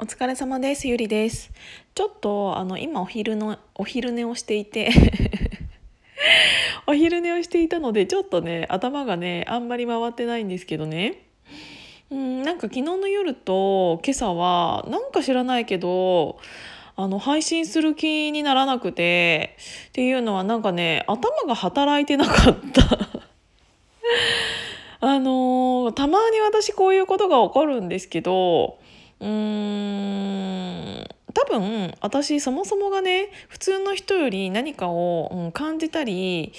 お疲れ様です。ゆりです。ちょっとあの今お昼のお昼寝をしていて お昼寝をしていたのでちょっとね頭がねあんまり回ってないんですけどね。うんなんか昨日の夜と今朝はなんか知らないけどあの配信する気にならなくてっていうのはなんかね頭が働いてなかった。あのーたまに私こういうことが起こるんですけどうーん多分私そもそもがね普通の人より何かを、うん感じたり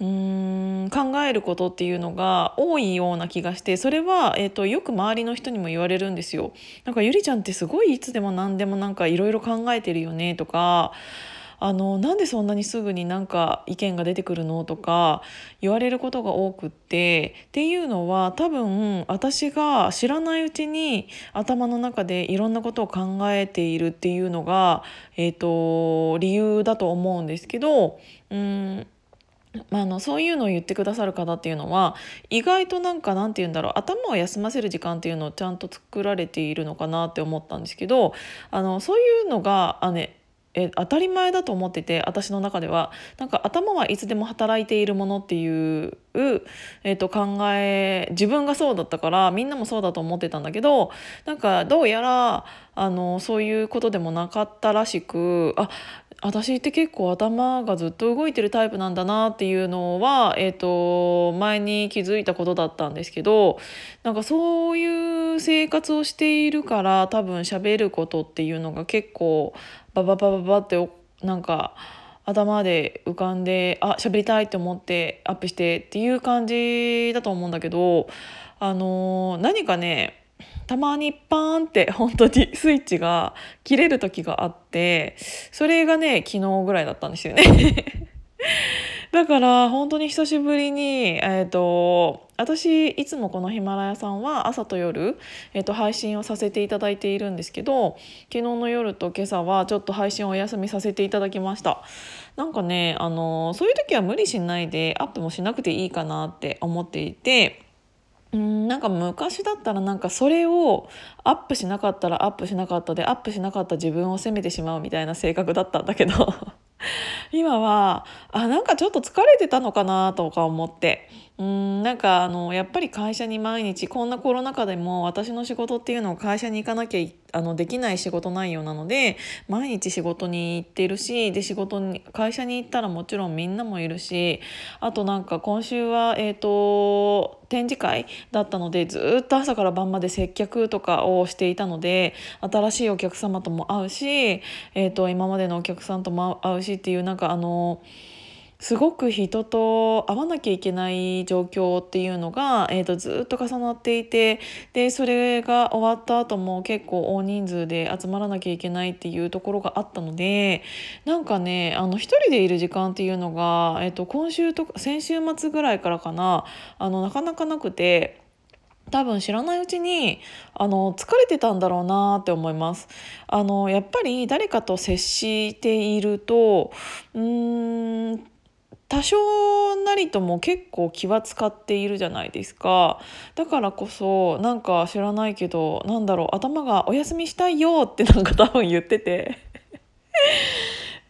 うーん考えることっていうのが多いような気がしてそれは、えー、とよく周りの人にも言われるんですよ。なんかゆりちゃんってすごいいつでも何でもなんかいろいろ考えてるよねとかあのなんでそんなにすぐになんか意見が出てくるのとか言われることが多くってっていうのは多分私が知らないうちに頭の中でいろんなことを考えているっていうのが、えー、と理由だと思うんですけどうんまあ、あのそういうのを言ってくださる方っていうのは意外となんかなんて言うんだろう頭を休ませる時間っていうのをちゃんと作られているのかなって思ったんですけどあのそういうのがあ、ね、え当たり前だと思ってて私の中では。なんか頭はいつでも働いているものっていう、えー、と考え自分がそうだったからみんなもそうだと思ってたんだけどなんかどうやらあのそういうことでもなかったらしくあ私って結構頭がずっと動いてるタイプなんだなっていうのは、えー、と前に気づいたことだったんですけどなんかそういう生活をしているから多分喋ることっていうのが結構バババババってなんか頭で浮かんであ喋りたいって思ってアップしてっていう感じだと思うんだけどあの何かねたまにパーンって本当にスイッチが切れる時があってそれがね昨日ぐらいだったんですよねだから本当に久しぶりに、えー、と私いつもこのヒマラヤさんは朝と夜、えー、と配信をさせていただいているんですけど昨日の夜と今朝はちょっと配信をお休みさせていただきました。なんかねあのそういう時は無理しないでアップもしなくていいかなって思っていてうんなんか昔だったらなんかそれをアップしなかったらアップしなかったでアップしなかった自分を責めてしまうみたいな性格だったんだけど 今はあなんかちょっと疲れてたのかなとか思ってうんなんかあのやっぱり会社に毎日こんなコロナ禍でも私の仕事っていうのを会社に行かなきゃあのできない仕事内容なので毎日仕事に行ってるしで仕事に会社に行ったらもちろんみんなもいるしあとなんか今週はえっ、と展示会だったのでずっと朝から晩まで接客とかをしていたので新しいお客様とも会うし、えー、と今までのお客さんとも会うしっていうなんかあのすごく人と会わなきゃいけない状況っていうのが、えー、とずっと重なっていてでそれが終わった後も結構大人数で集まらなきゃいけないっていうところがあったのでなんかね一人でいる時間っていうのが、えー、と今週とか先週末ぐらいからかなあのなかなかなくて。多分知らないうちにあの疲れてたんだろうなって思いますあのやっぱり誰かと接しているとうーん多少なりとも結構気は使っているじゃないですか。だからこそなんか知らないけどなんだろう頭が「お休みしたいよ」ってなんか多分言ってて。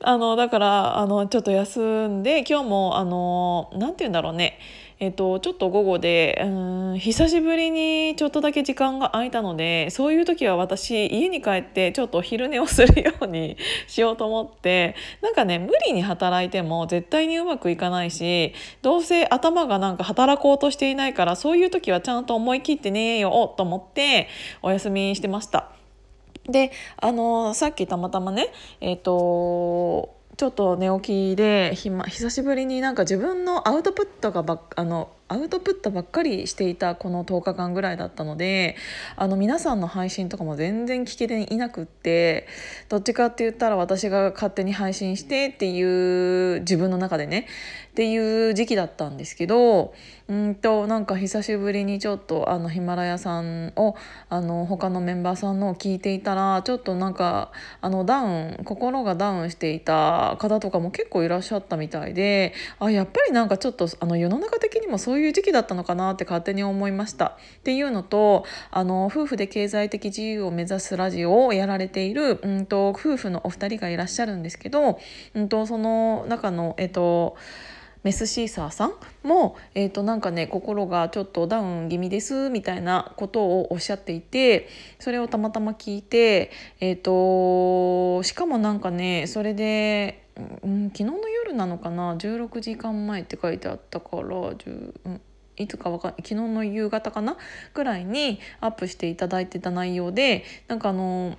あのだからあのちょっと休んで今日もあのなんて言うんだろうね。えっと、ちょっと午後でうん久しぶりにちょっとだけ時間が空いたのでそういう時は私家に帰ってちょっと昼寝をするように しようと思ってなんかね無理に働いても絶対にうまくいかないしどうせ頭がなんか働こうとしていないからそういう時はちゃんと思い切って寝ようと思ってお休みしてました。であのさっきたまたまねえっ、とちょっと寝起きでひ、ま、久しぶりになんか自分のアウトプットがばあのアウトプットばっかりしていたこの10日間ぐらいだったのであの皆さんの配信とかも全然聞けていなくってどっちかって言ったら私が勝手に配信してっていう自分の中でねっていう時期だったんですけどうんとなんか久しぶりにちょっとあのヒマラヤさんをあの他のメンバーさんのを聞いていたらちょっとなんかあのダウン心がダウンしていた方とかも結構いらっしゃったみたいであやっぱりなんかちょっとあの世の中的にもそういうそういう時期だったのかなって勝手に思いました。っていうのとあの夫婦で経済的自由を目指すラジオをやられている、うんと、夫婦のお二人がいらっしゃるんですけど、うんと、その中のえっとメスシーサーさんも、えー、となんかね心がちょっとダウン気味ですみたいなことをおっしゃっていてそれをたまたま聞いて、えーと、しかもなんかねそれで、うん、昨日の夜なのかな？16時間前って書いてあったから10、うんいつかわか昨日の夕方かな？ぐらいにアップしていただいてた内容でなんかあの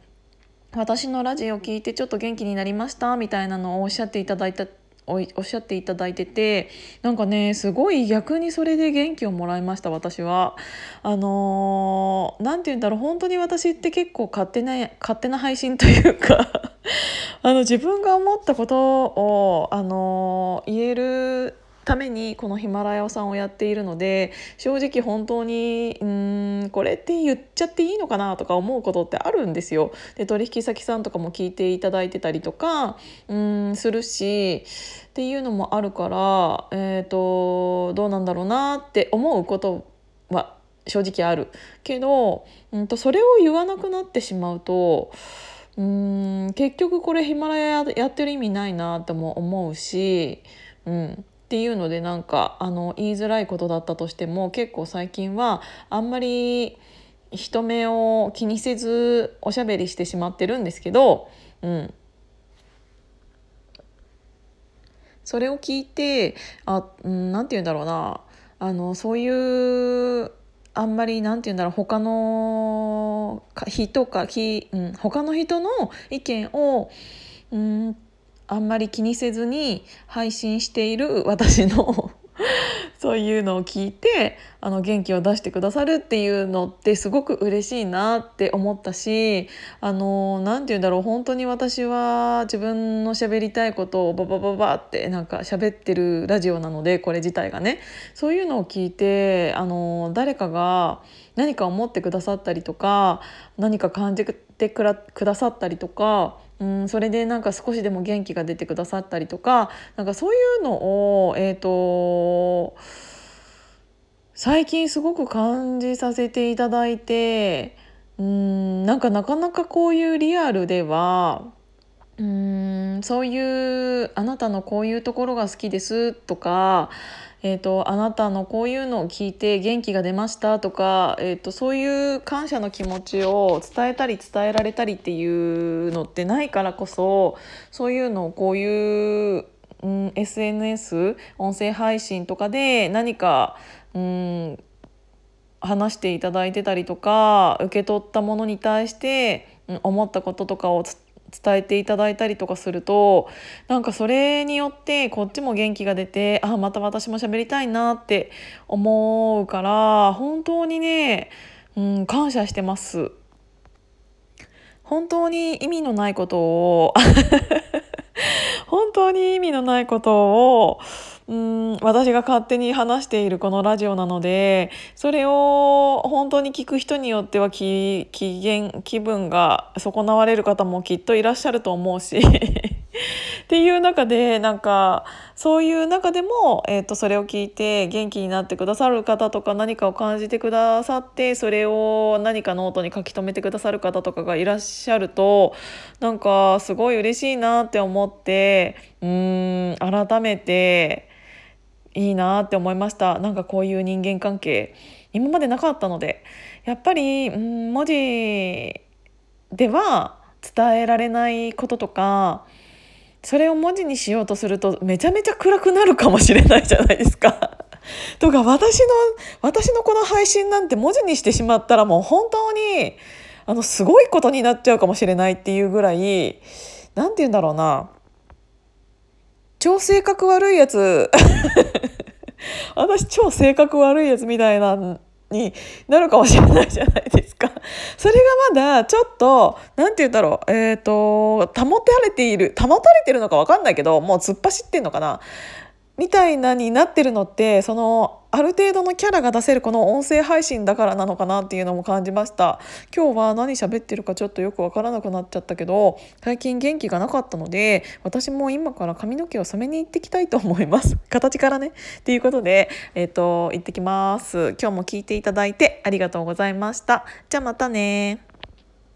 私のラジオ聞いてちょっと元気になりましたみたいなのをおっしゃっていただいたおっしゃっていただいててなんかねすごい逆にそれで元気をもらいました私は。あの何、ー、て言うんだろう本当に私って結構勝手な勝手な配信というか あの自分が思ったことを、あのー、言えるためにこのヒマラヤさんをやっているので正直本当にうんこれって言っちゃっていいのかなとか思うことってあるんですよ。で取引先さんとかも聞いていただいてたりとかうんするしっていうのもあるから、えーと、どうなんだろうなって思うことは正直あるけど、うんとそれを言わなくなってしまうと。うん結局これヒマラヤやってる意味ないなとも思うし、うん、っていうのでなんかあの言いづらいことだったとしても結構最近はあんまり人目を気にせずおしゃべりしてしまってるんですけど、うん、それを聞いてあ、うん、なんて言うんだろうな。あのそういうあんまりなんて言うんだろう他の人か、うん、他の人の意見をうんあんまり気にせずに配信している 私の そういうのを聞いてあの元気を出してくださるっていうのってすごく嬉しいなって思ったしあの何て言うんだろう本当に私は自分の喋りたいことをババババってなんか喋ってるラジオなのでこれ自体がね。そういうのを聞いてあの誰かが何か思ってくださったりとか何か感じてくださったりとかうんそれでなんか少しでも元気が出てくださったりとかなんかそういうのをえっ、ー、と最近すごく感じさせていただいてうんなんかなかなかこういうリアルではうんそういうあなたのこういうところが好きですとかえーと、あなたのこういうのを聞いて元気が出ましたとか、えーと、そういう感謝の気持ちを伝えたり伝えられたりっていうのってないからこそそういうのをこういう、うん、SNS 音声配信とかで何か、うん、話していただいてたりとか受け取ったものに対して、思ったこととかを伝伝えていただいたりとかするとなんかそれによってこっちも元気が出てあまた私も喋りたいなって思うから本当にね、うん、感謝してます。本当に意味のないことを 本当に意味のないことをうん私が勝手に話しているこのラジオなのでそれを本当に聞く人によっては機機嫌気分が損なわれる方もきっといらっしゃると思うし っていう中でなんかそういう中でも、えーと、それを聞いて元気になってくださる方とか何かを感じてくださってそれを何かノートに書き留めてくださる方とかがいらっしゃるとなんかすごい嬉しいなって思ってうん改めていいなって思いましたなんかこういう人間関係今までなかったのでやっぱり、うん、文字では伝えられないこととかそれを文字にしようとするとめちゃめちゃ暗くなるかもしれないじゃないですか。とか私の私のこの配信なんて文字にしてしまったらもう本当にあのすごいことになっちゃうかもしれないっていうぐらい何て言うんだろうな超性格悪いやつ。私超性格悪いやつみたいなになるかもしれないじゃないですか。それがまだちょっと何て言うんだろう。えっ、ー、と保たれている。保たれてるのか分かんないけどもう突っ走ってんのかな。みたいなになってるのってそのある程度のキャラが出せるこの音声配信だからなのかなっていうのも感じました。今日は何喋ってるかちょっとよくわからなくなっちゃったけど最近元気がなかったので私も今から髪の毛を染めに行ってきたいと思います。形からね。っていうことでえっ、ー、と行ってきます。今日も聞いていただいてありがとうございました。じゃあまたね